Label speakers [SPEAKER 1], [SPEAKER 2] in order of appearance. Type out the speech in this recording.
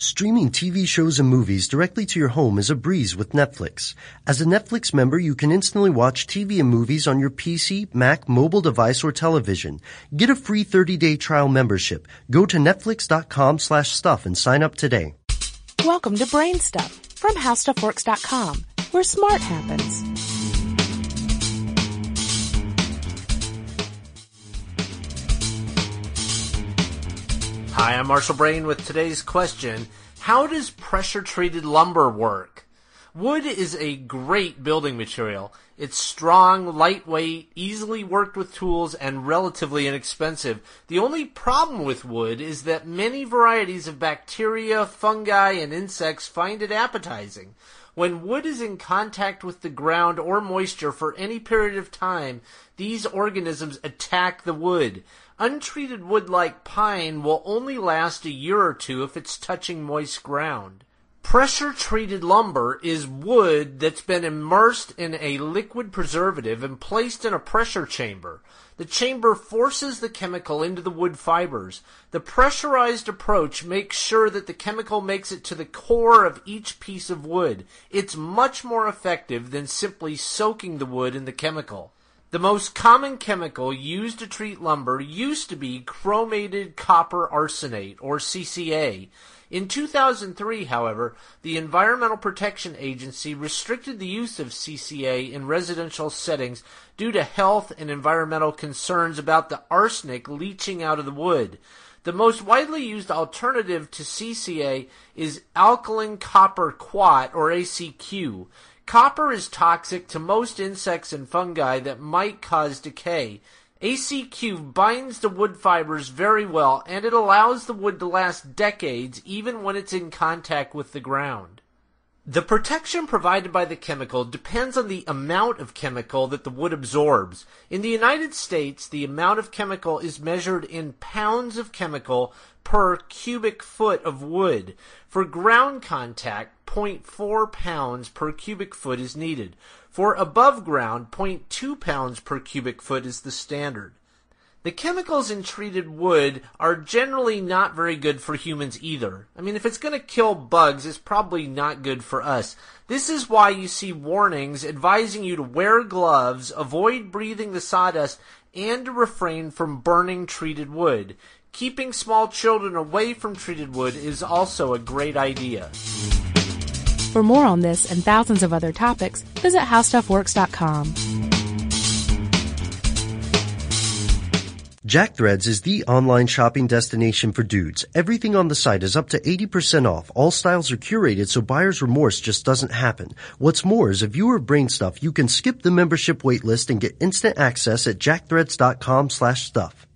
[SPEAKER 1] Streaming TV shows and movies directly to your home is a breeze with Netflix. As a Netflix member, you can instantly watch TV and movies on your PC, Mac, mobile device, or television. Get a free 30-day trial membership. Go to netflix.com slash stuff and sign up today.
[SPEAKER 2] Welcome to Brain Stuff from HowStuffWorks.com, where smart happens.
[SPEAKER 3] Hi, I'm Marshall Brain with today's question. How does pressure treated lumber work? Wood is a great building material. It's strong, lightweight, easily worked with tools, and relatively inexpensive. The only problem with wood is that many varieties of bacteria, fungi, and insects find it appetizing. When wood is in contact with the ground or moisture for any period of time, these organisms attack the wood. Untreated wood like pine will only last a year or two if it's touching moist ground. Pressure treated lumber is wood that's been immersed in a liquid preservative and placed in a pressure chamber. The chamber forces the chemical into the wood fibers. The pressurized approach makes sure that the chemical makes it to the core of each piece of wood. It's much more effective than simply soaking the wood in the chemical. The most common chemical used to treat lumber used to be chromated copper arsenate, or CCA. In 2003, however, the Environmental Protection Agency restricted the use of CCA in residential settings due to health and environmental concerns about the arsenic leaching out of the wood. The most widely used alternative to CCA is alkaline copper quat, or ACQ. Copper is toxic to most insects and fungi that might cause decay. ACQ binds the wood fibers very well and it allows the wood to last decades even when it's in contact with the ground. The protection provided by the chemical depends on the amount of chemical that the wood absorbs. In the United States, the amount of chemical is measured in pounds of chemical per cubic foot of wood. For ground contact, 0.4 pounds per cubic foot is needed. For above ground, 0.2 pounds per cubic foot is the standard. The chemicals in treated wood are generally not very good for humans either. I mean, if it's going to kill bugs, it's probably not good for us. This is why you see warnings advising you to wear gloves, avoid breathing the sawdust, and to refrain from burning treated wood. Keeping small children away from treated wood is also a great idea.
[SPEAKER 2] For more on this and thousands of other topics, visit HowStuffWorks.com.
[SPEAKER 1] Jack Threads is the online shopping destination for dudes. Everything on the site is up to 80% off. All styles are curated so buyer's remorse just doesn't happen. What's more is if you are brain stuff, you can skip the membership waitlist and get instant access at jackthreads.com slash stuff.